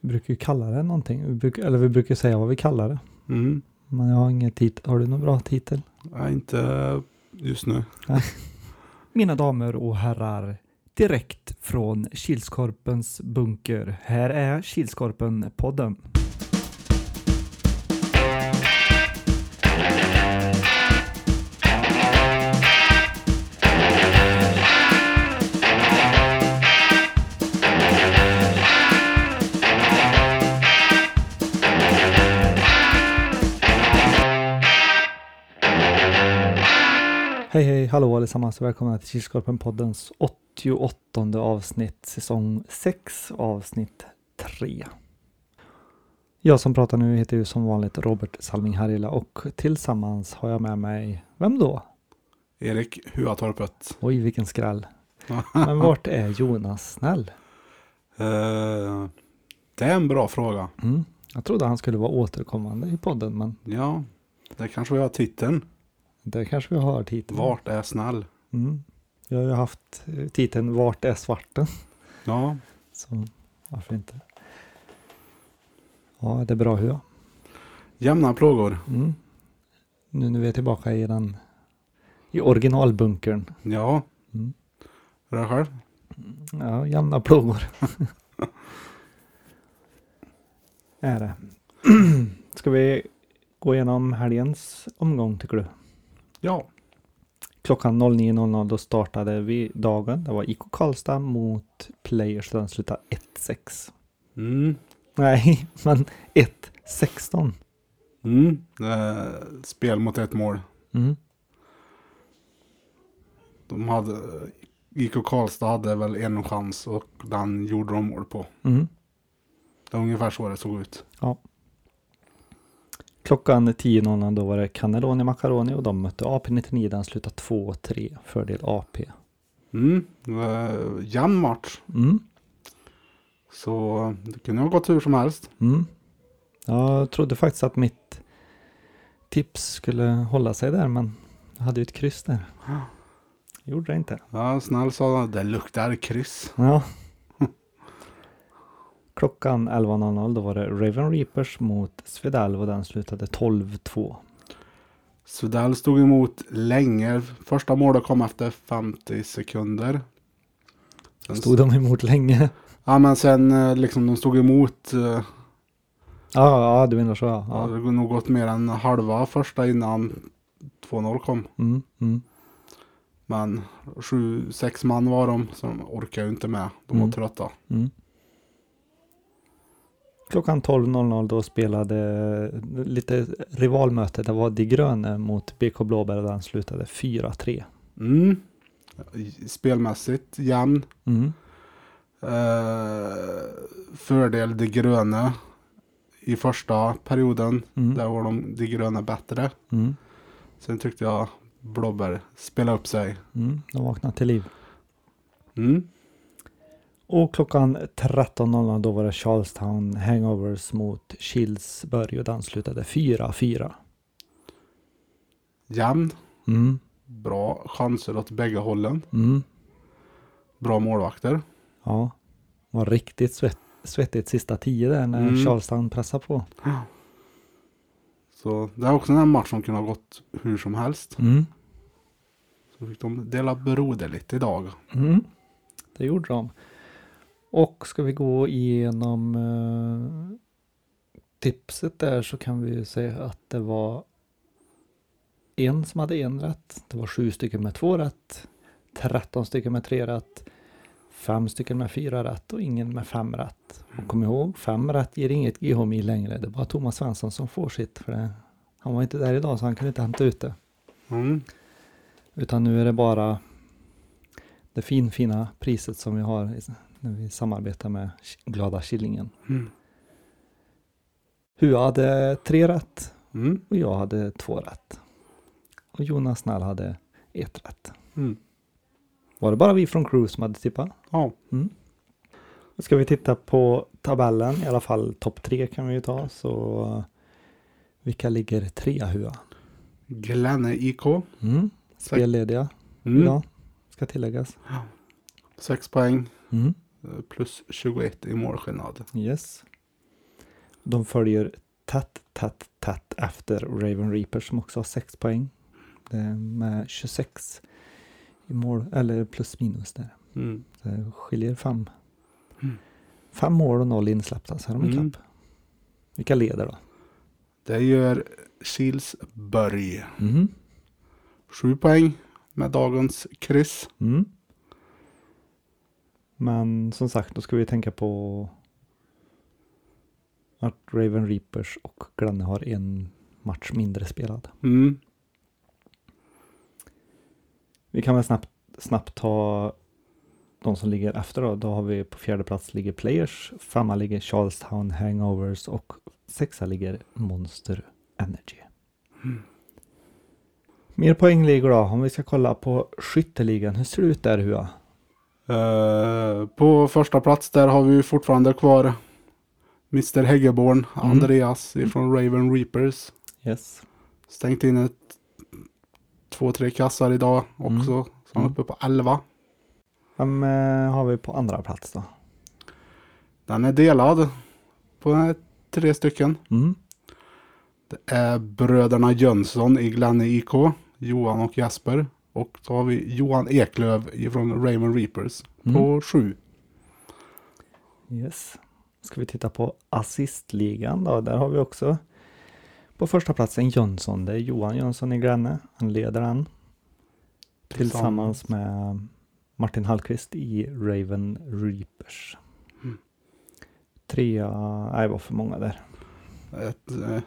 Vi brukar ju kalla det någonting. Vi brukar, eller vi brukar säga vad vi kallar det. Mm. Men jag har ingen titel. Har du någon bra titel? Nej, inte just nu. Mina damer och herrar, direkt från Kilskorpens bunker. Här är Kilskorpen-podden. Hej hej, hallå allesammans och välkomna till Kilskorpen-poddens 88 avsnitt, säsong 6, avsnitt 3. Jag som pratar nu heter ju som vanligt Robert Salming Harila och tillsammans har jag med mig, vem då? Erik Huatorpet. Oj, vilken skräll. Men vart är Jonas Snäll? Eh, det är en bra fråga. Mm. Jag trodde han skulle vara återkommande i podden, men Ja, det kanske vi har titeln. Det kanske vi har titeln. Vart är snäll? Mm. Jag har ju haft eh, titeln Vart är svarten? Ja, Så varför inte? Ja, det är bra hur. jämna plågor. Mm. Nu när vi är tillbaka i den i originalbunkern. Ja, Mm. är det själv? Ja, jämna plågor. är det. Ska vi gå igenom helgens omgång tycker du? Ja. Klockan 09.00 då startade vi dagen. Det var IK Karlstad mot Players. Den slutade 1-6. Mm. Nej, men 1-16. Mm. Eh, spel mot ett mål. Mm. De hade, IK Karlstad hade väl en chans och den gjorde de mål på. Mm. Det var ungefär så det såg ut. Klockan 10.00 då var det Cannelloni Macaroni och de mötte AP99. Den slutade 2-3 fördel AP. Mm. Eh, jämn match. Mm. Så det kunde ha gått hur som helst. Mm. Jag trodde faktiskt att mitt tips skulle hålla sig där men jag hade ju ett kryss där. Gjorde det inte. Ja, snäll sa det luktar kryss. Ja. Klockan 11.00 då var det Raven Reapers mot Svedalv och den slutade 12-2. Sudell stod emot länge. Första målet kom efter 50 sekunder. Sen, Stod de emot länge? Ja men sen eh, liksom de stod emot. eh, Ja, ja du menar så ja. Ja. Det har nog gått mer än halva första innan 2-0 kom. Mm, mm, Men sju, sex man var de. Så de orkar ju inte med. De var Mm. trötta. Klockan 12.00 då spelade lite rivalmöte. Det var De Gröne mot BK Blåbär och den slutade 4-3. Mm. Spelmässigt jämn. Mm. Eh, fördel de gröna i första perioden. Mm. Där var de, de gröna bättre. Mm. Sen tyckte jag Blåbär spelade upp sig. Mm. De vaknade till liv. Mm. Och klockan 13.00 då var det Charlestown Hangovers mot Kilsberg och den slutade 4-4. Jämn. Mm. Bra chanser åt bägge hållen. Mm. Bra målvakter. Ja, var riktigt svett, svettigt sista tio där när Mm. Charlestown pressade på. Så det är också en match som kunde ha gått hur som helst. Mm. Så fick de dela broderligt idag. Mm. Det gjorde de. Och ska vi gå igenom eh, tipset där så kan vi ju säga att det var en som hade en rätt. Det var sju stycken med två rätt. 13 stycken med tre rätt. Fem stycken med fyra rätt och ingen med fem rätt. Och kom ihåg, fem rätt ger inget GHMI längre. Det är bara Thomas Svensson som får sitt. För det. Han var inte där idag så han kunde inte hämta ut det. Mm. Utan nu är det bara det fin, fina priset som vi har när vi samarbetar med Glada Killingen. Mm. Hua hade tre rätt Mm. och jag hade två rätt. Och Jonas Snäll hade ett rätt. Mm. Var det bara vi från Crew som hade tippat? Ja. Mm. Då ska vi titta på tabellen, i alla fall topp tre kan vi ju ta. Så vilka ligger trea Hua? Glenne IK. Mm. Spellediga Mm. idag, ska tilläggas. Sex poäng. Mm. Eh, Plus 21 i målskillnad. Yes. de följer tätt, tätt, tätt efter Raven Reapers som också har 6 poäng. Det är med 26 i mål, eller plus minus där. Mm. Det skiljer fem. Mm. Fem mål och noll insläppta så är de Mm. Vilka leder då? Det gör Kilsberg. Mhm. Sju poäng med dagens kryss. Mm. Men som sagt, då ska vi tänka på att Raven Reapers och Glenne har en match mindre spelad. Mm. Vi kan väl snabbt, snabbt ta de som ligger efter då. Då har vi på fjärde plats ligger Players, femma ligger Charlestown Hangovers och sexa ligger Monster Energy. Mm. Mer poängligor då, om vi ska kolla på skytteligan. Hur ser det ut där Hua? Eh, på första plats där har vi fortfarande kvar Mr Häggeborn, Mm. Andreas ifrån Raven Reapers. Yes. Stängt in ett två, tre kassar idag också. Mm. Så han är uppe på 11. Vem eh, har vi på andra plats då? Den är delad på tre stycken. Mm. Det är bröderna Jönsson i Glenne IK, Johan och Jesper. Och så har vi Johan Eklöv ifrån Raven Reapers på Mm. sju. Yes. Ska vi titta på assistligan då? Där har vi också på första platsen Jönsson. Det är Johan Jönsson i Gränne. Han leder den. Tillsammans med Martin Hallqvist i Raven Reapers. Mm. Trea, nej det var för många där. Ett eh,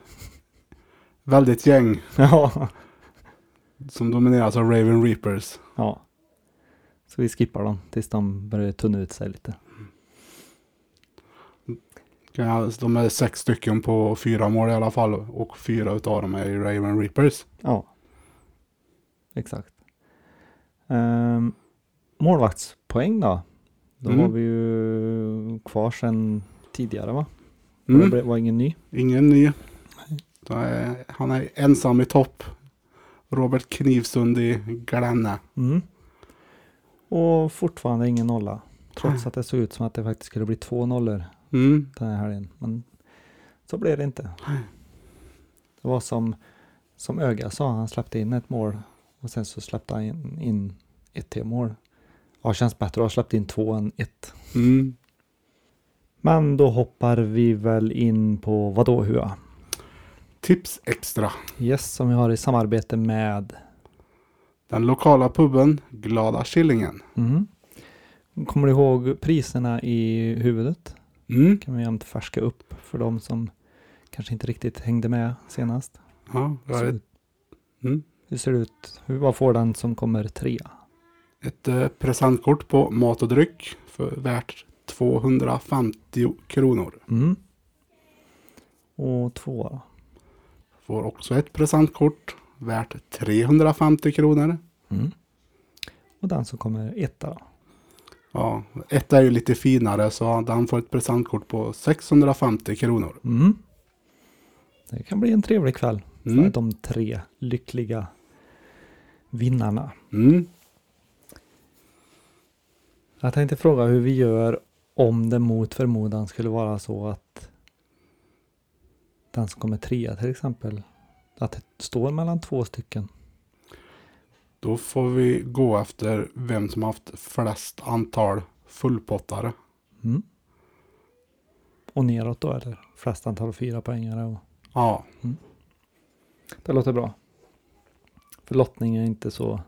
väldigt gäng ja. Som domineras av Raven Reapers. ja. Så vi skippar dem tills de börjar tunna ut sig lite. De är sex stycken på fyra mål i alla fall och fyra utav dem är Raven Reapers. Ja. Exakt. Um, målvaktspoäng då? Då Mm. har vi ju kvar sedan tidigare va? Mm. Det var ingen ny. Ingen ny. Är, han är ensam i topp. Robert Knivsund i Glenne. Mm. Och fortfarande ingen nolla. Trots Nej. att det såg ut som att det faktiskt skulle bli två nollor Mm. den här helgen. Men så blev det inte. Det var som, som Öga sa, han släppte in ett mål och sen så släppte han in, in ett till mål. Ja, känns bättre att ha släppt in två än ett. Mm. Men då hoppar vi väl in på vad då Hua? Tips extra. Yes, som vi har i samarbete med Den lokala puben Glada Killingen. mm. Kommer du ihåg priserna i huvudet? Mm. Kan vi jämt färska upp för de som kanske inte riktigt hängde med senast. Ja, det Så, mm. hur ser det ut? Vad får den som kommer trea? ett eh, presentkort på mat och dryck för värt 250 kronor. Mm. Och tvåa då? Får också ett presentkort värt 350 kronor. Mm. Och den som kommer etta då? Ja, ett är ju lite finare så den får ett presentkort på 650 kronor. Mm. Det kan bli en trevlig kväll för Mm. de tre lyckliga vinnarna. Mm. Jag tänkte fråga hur vi gör om det mot förmodan skulle vara så att den som kommer trea till exempel, att det står mellan två stycken. Då får vi gå efter vem som haft flest antal fullpottare. Mm. Och neråt då eller? Flest antal fyra poängare och Ja, det låter bra. För lottning är inte så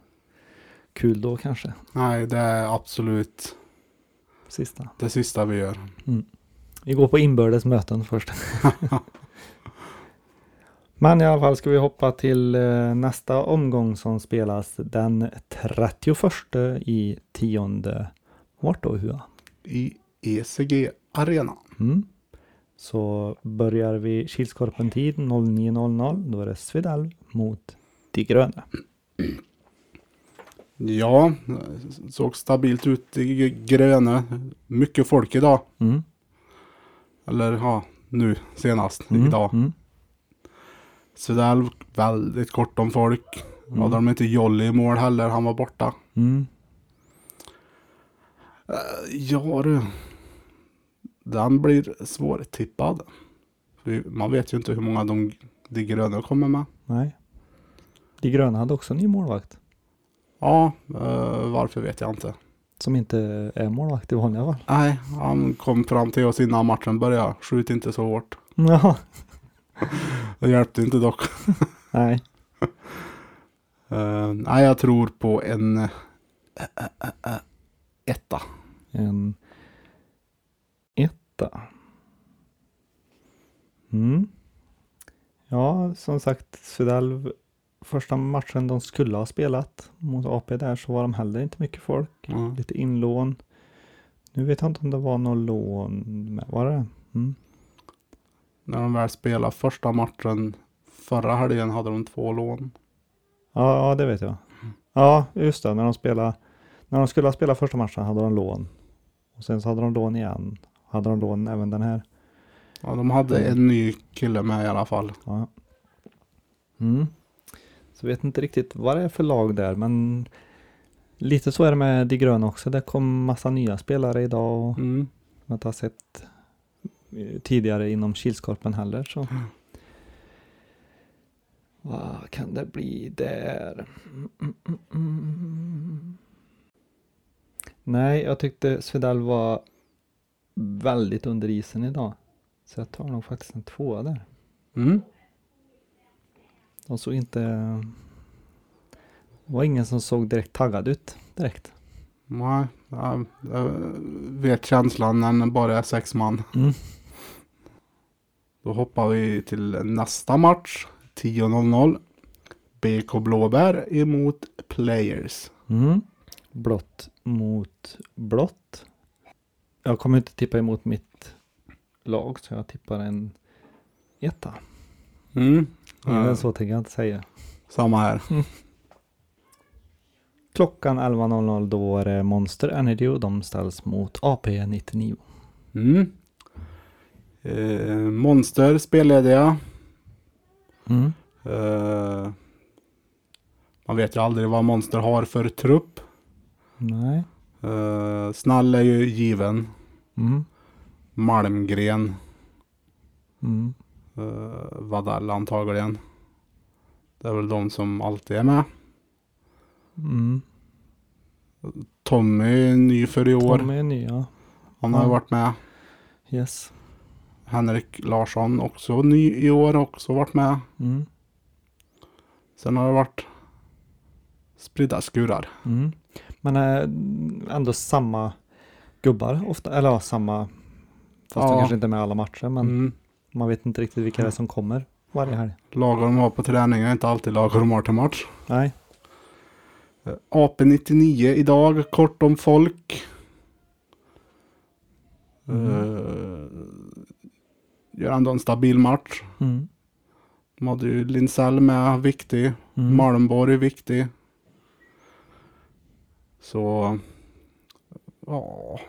kul då kanske. nej det är absolut Sista. det sista vi gör. Vi går på inbördes möten först. Men i alla fall ska vi hoppa till eh, nästa omgång som spelas den 31 i tionde. Vart då Hua? I ECG Arena. Mm. Så börjar vi Kilskorpen-tid 09.00. Då är det Svedalv mot De gröna. Ja, såg stabilt ut i Gröne. Mycket folk idag. Mm. Eller ja, nu senast. Mm. Idag. Mm. Svedalv, väldigt kort om folk. Mm. Hade de inte Jolly i mål heller, han var borta. Mm. Eh, Ja du. Den blir svårtippad. Man vet ju inte hur många de, de gröna kommer med. Nej. De gröna hade också en ny målvakt. Ja, eh, varför vet jag inte. Som inte är målvakt i vanliga fall. Nej, han kom fram till oss innan matchen började. Skjut inte så hårt. Ja. Det hjälpte inte dock. Nej. Eh, nej, jag tror på en eh, eh, etta. En etta. Mm. Ja, som sagt, Svedell, första matchen de skulle ha spelat mot AP där så var de heller inte mycket folk. Ja. Lite inlån. Nu vet jag inte om det var någon lån med. Var det? Mm. När de väl spelade första matchen förra helgen hade de två lån. Ja, ja, det vet jag. Ja, just det. När de, spelade, när de skulle ha spelat första matchen hade de lån. Och sen så hade de lån igen. Hade de lån även den här. Ja, de hade en ny kille med i alla fall. Ja. Mm. Så vet inte riktigt vad det är för lag där, men lite så är det med de gröna också. Det kom massa nya spelare idag och Mm. jag inte har sett tidigare inom Kilskorpen heller. Så. Vad kan det bli där? Mm, mm, mm, mm. Nej, jag tyckte Svedal var väldigt under isen idag. Så jag tar nog faktiskt en tvåa där. Mm. De såg inte... Det var ingen som såg direkt taggad ut direkt. Nej, jag, vet känslan när bara är sex man. Mm. Då hoppar vi till nästa match. 10.00. BK Blåbär emot Players. Mm. Blått mot blått. Jag kommer inte tippa emot mitt lag så jag tippar en etta. Mm. Än Eh, så tänker jag inte säga. Samma här. Klockan 11.00 då är det Monster Energy och de ställs mot AP 99. Mm. Eh, monster spellediga. Mm. Eh, man vet ju aldrig vad Monster har för trupp. Nej. Eh, Snall är ju given. Mm. Malmgren. Mm. Uh, Vadell antagligen. Det är väl de som alltid är med. Mm. Tommy är ny för i år. Tommy är nya. Han har Ja. varit med. Yes. Henrik Larsson också ny i år. Också varit med. Mm. Sen har det varit spridda skurar. Mm. Men äh, ändå samma gubbar ofta, eller ja, samma, fast de Ja. kanske inte är med alla matcher, men Mm. man vet inte riktigt vilka det är som kommer varje helg. Lagar de har på träning är inte alltid lagar de har till match. Nej. Uh, AP99 idag. Kort om folk. Mm. Uh, gör ändå en stabil match. Mm. De hade ju Lindsell med, viktig. Mm. Malmborg viktig. Så, ja.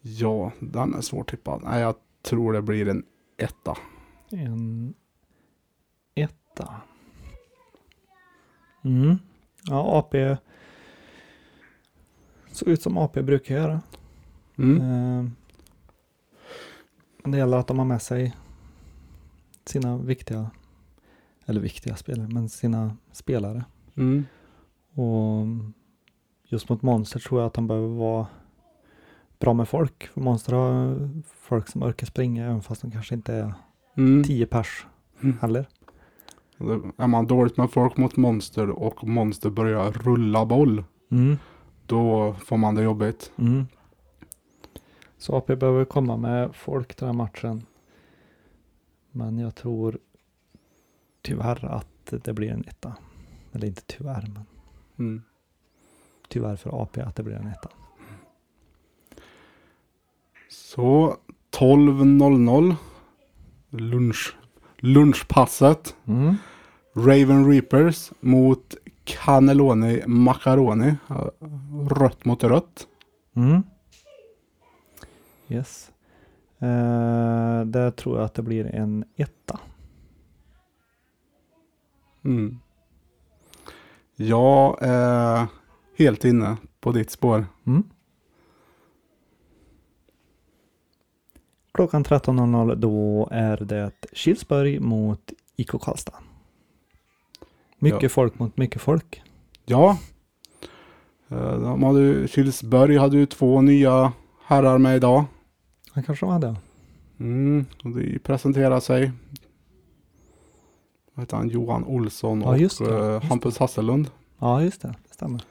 Ja, den är svårtippad. Nej, jag tror det blir en etta. En etta. Mm. Ja, AP såg ut som AP brukar göra. Mm. Eh, Men det gäller att de har med sig sina viktiga, eller viktiga spelare, men sina spelare. Mm. Och just mot Monster tror jag att de behöver vara bra med folk. För Monster har folk som orkar springa även fast de kanske inte är Mm. 10 pers Mm. heller. Är man dåligt med folk mot monster och monster börjar rulla boll. Mm. Då får man det jobbigt. Mm. Så AP behöver komma med folk till den här matchen. Men jag tror tyvärr att det blir en etta. Eller inte tyvärr, men Mm. tyvärr för AP att det blir en etta. Så 12.00. Lunch, lunchpasset. Mm. Raven Reapers mot Cannelloni Macaroni. Rött mot rött. Mm. Yes. Eh, där tror jag att det blir en etta. Mm. Jag är helt inne på ditt spår. Mm. klockan 13.00 då är det Kilsberg mot IK Karlstad. Mycket Ja. folk mot mycket folk. Ja. Eh, De hade, Kilsberg hade ju två nya herrar med idag. Han kanske de hade. Mm, och de presenterar sig. Vad heter han? Johan Olsson Ja, och just det, eh, just Hampus Hasselund. Ja, just det. Det stämmer.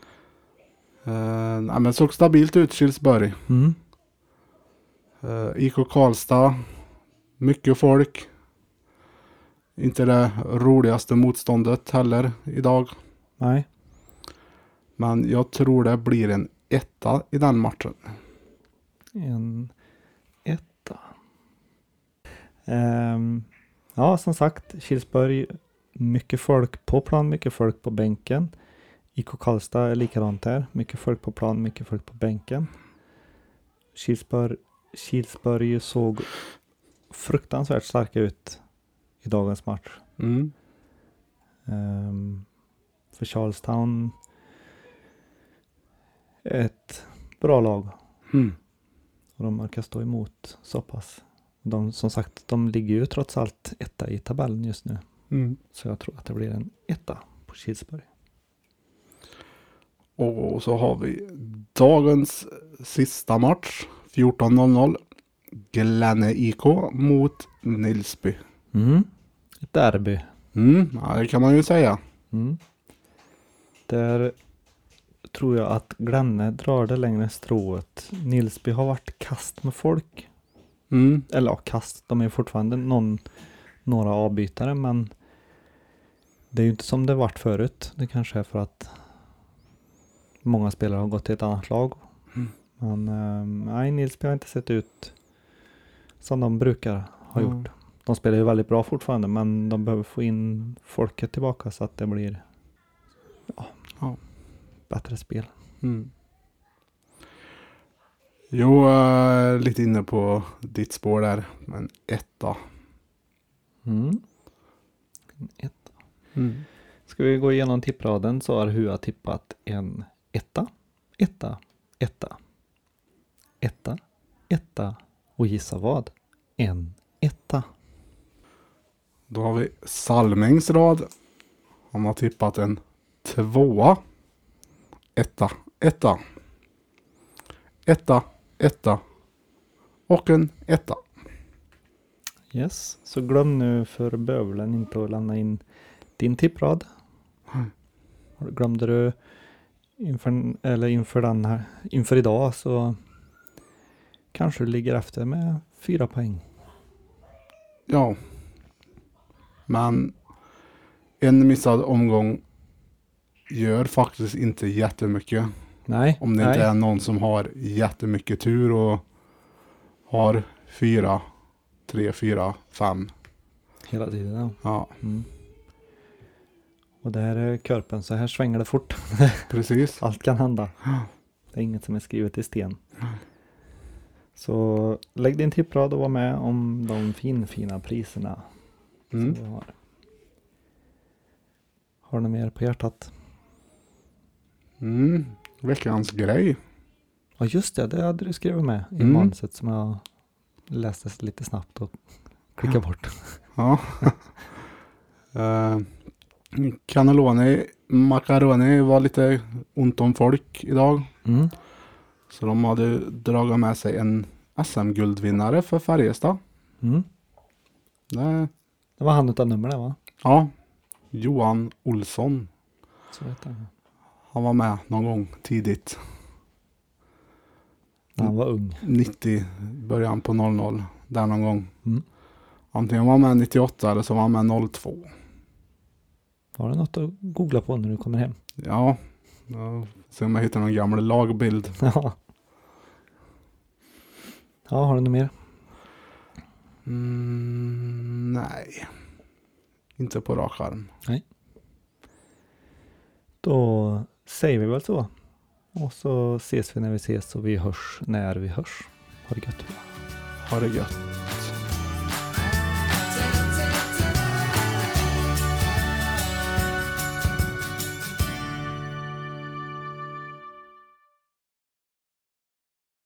Eh, nej, men såg stabilt ut Kilsberg. Mm. Eh, IK Karlstad. Mycket folk. Inte det roligaste motståndet heller idag. Nej. Men jag tror det blir en etta i den matchen. En. Ehm, ja, som sagt, Kilsberg, mycket folk på plan, mycket folk på bänken. IK Karlstad är likadant där. Mycket folk på plan, mycket folk på bänken. Kilsberg, Kilsberg såg fruktansvärt starka ut i dagens match. Mm. Ehm, för Charlestown ett bra lag. Mm. Och de orkar stå emot så pass. De, som sagt, de ligger ju trots allt etta i tabellen just nu. Mm. Så jag tror att det blir en etta på Kilsberg. Och så har vi dagens sista match. 14.00. Glenne IK mot Nilsby. Mm. Ett derby. Mm, ja, det kan man ju säga. Mm. Där tror jag att Glenne drar det längre strået. Nilsby har varit kast med folk. Mm. Eller ja, kast. De är fortfarande någon, några avbytare men det är ju inte som det varit förut. Det kanske är för att många spelare har gått till ett annat lag. Mm. Men ehm, nej, Nilsby har inte sett ut som de brukar ha Mm. gjort. De spelar ju väldigt bra fortfarande men de behöver få in folket tillbaka så att det blir ja, Ja. bättre spel. Mm. Jo, eh, lite inne på ditt spår där. Men etta. Mm. Etta. Mm. Ska vi gå igenom tippraden så har Hua tippat en etta, etta, etta, etta, etta och gissa vad? En etta. Då har vi Salmings rad. Han har tippat en tvåa. Etta, etta. Etta, etta. Och en etta. Yes, så glöm nu för bövelen inte att lämna in din tipprad. Mm. Glömde du inför, eller inför, den här, inför idag så kanske du ligger efter med fyra poäng. Ja. Men en missad omgång gör faktiskt inte jättemycket. Nej, Om det nej. inte är någon som har jättemycket tur och har fyra, tre, fyra, fem. hela tiden. Ja. Ja, Mm. Och det här är Körpen, så här svänger det fort. precis. Allt kan hända. Det är inget som är skrivet i sten. Så lägg din tipprad och var med om de fin, fina priserna Mm. som vi har. Har du något mer på hjärtat? Mm. Veckans grej. Ja just det, det hade du skrivit med i Mm. manuset som jag läste lite snabbt och klickade bort. Ja. uh, cannelloni, macaroni var lite ont om folk idag. Mm. Så de hade dragit med sig en SM-guldvinnare för Färjestad. Mm. Det, Det var han utan nummer där va? ja, Johan Olsson. Så vet jag. Han var med någon gång tidigt. Han var ung. 90, början på 00. Där någon gång. Mm. Antingen var han med 98 eller så var han med 02. Har du något att googla på när du kommer hem? Ja, se om jag hittar någon gammal lagbild. Ja. Ja, har du något mer? Mm, nej, inte på rak arm. Då säger vi väl så. Och så ses vi när vi ses och vi hörs när vi hörs. Ha det gött. Ha det gött.